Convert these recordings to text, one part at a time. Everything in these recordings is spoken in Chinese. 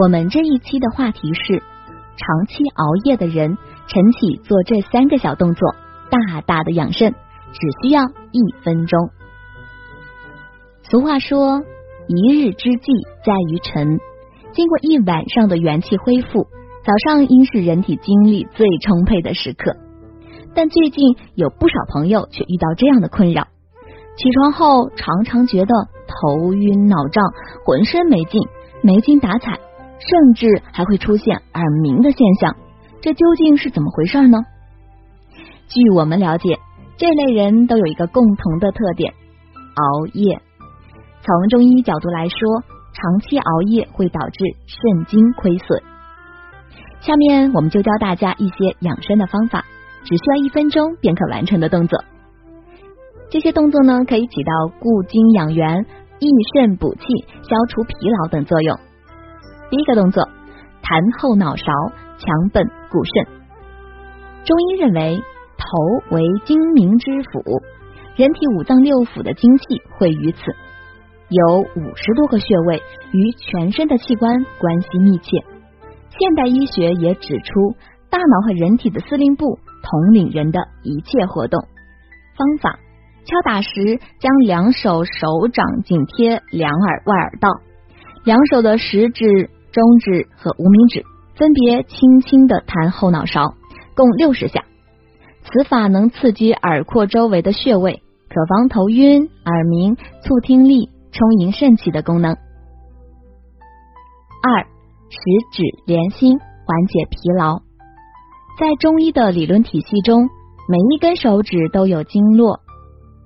我们这一期的话题是：长期熬夜的人，晨起做这三个小动作，大大的养肾，只需要一分钟。俗话说，一日之计在于晨。经过一晚上的元气恢复，早上应是人体精力最充沛的时刻。但最近有不少朋友却遇到这样的困扰：起床后常常觉得头晕脑胀，浑身没劲，没精打采，甚至还会出现耳鸣的现象。这究竟是怎么回事呢？据我们了解，这类人都有一个共同的特点：熬夜。从中医角度来说，长期熬夜会导致肾精亏损。下面我们就教大家一些养生的方法，只需要一分钟便可完成的动作。这些动作呢，可以起到固精养元、益肾补气、消除疲劳等作用。第一个动作，弹后脑勺，强本固肾。中医认为，头为精明之府，人体五脏六腑的精气汇于此。有五十多个穴位，与全身的器官关系密切。现代医学也指出，大脑和人体的司令部统领人的一切活动。方法：敲打时，将两手手掌紧贴两耳外耳道，两手的食指、中指和无名指分别轻轻的弹后脑勺，共六十下。此法能刺激耳廓周围的穴位，可防头晕、耳鸣、促听力。充盈肾气的功能。二，食指连心，缓解疲劳。在中医的理论体系中，每一根手指都有经络，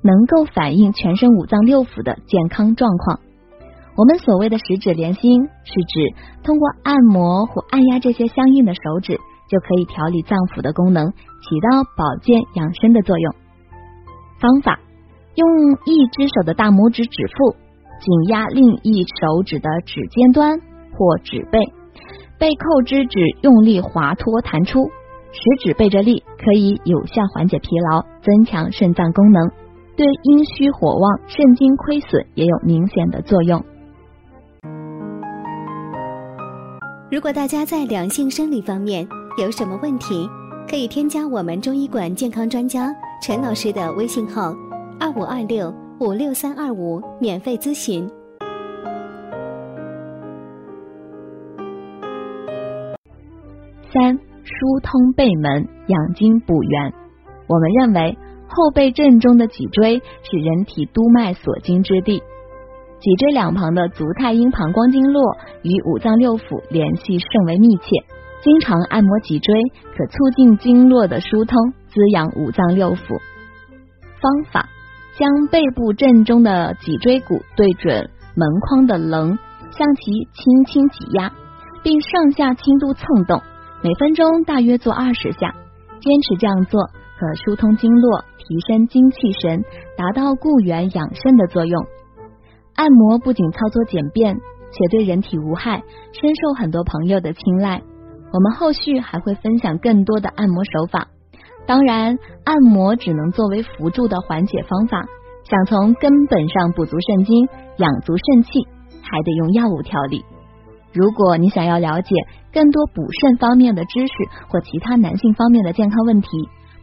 能够反映全身五脏六腑的健康状况。我们所谓的十指连心，是指通过按摩或按压这些相应的手指，就可以调理脏腑的功能，起到保健养生的作用。方法：用一只手的大拇指指腹。紧压另一手指的指尖端或指背，背扣之指用力滑脱弹出，食指背着力，可以有效缓解疲劳，增强肾脏功能，对阴虚火旺、肾精亏损也有明显的作用。如果大家在两性生理方面有什么问题，可以添加我们中医馆健康专家陈老师的微信号：二五二六。五六三二五，免费咨询。三，疏通背门，养精补元。我们认为后背正中的脊椎是人体督脉所经之地，脊椎两旁的足太阴膀胱经络与五脏六腑联系甚为密切。经常按摩脊椎，可促进经络的疏通，滋养五脏六腑。方法。将背部正中的脊椎骨对准门框的棱，向其轻轻挤压，并上下轻度蹭动，每分钟大约做二十下。坚持这样做，可疏通经络，提升精气神，达到固元养肾的作用。按摩不仅操作简便，且对人体无害，深受很多朋友的青睐。我们后续还会分享更多的按摩手法。当然，按摩只能作为辅助的缓解方法。想从根本上补足肾精、养足肾气，还得用药物调理。如果你想要了解更多补肾方面的知识或其他男性方面的健康问题，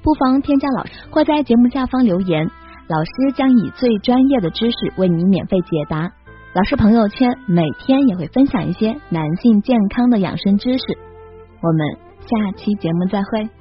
不妨添加老师或在节目下方留言，老师将以最专业的知识为你免费解答。老师朋友圈每天也会分享一些男性健康的养生知识。我们下期节目再会。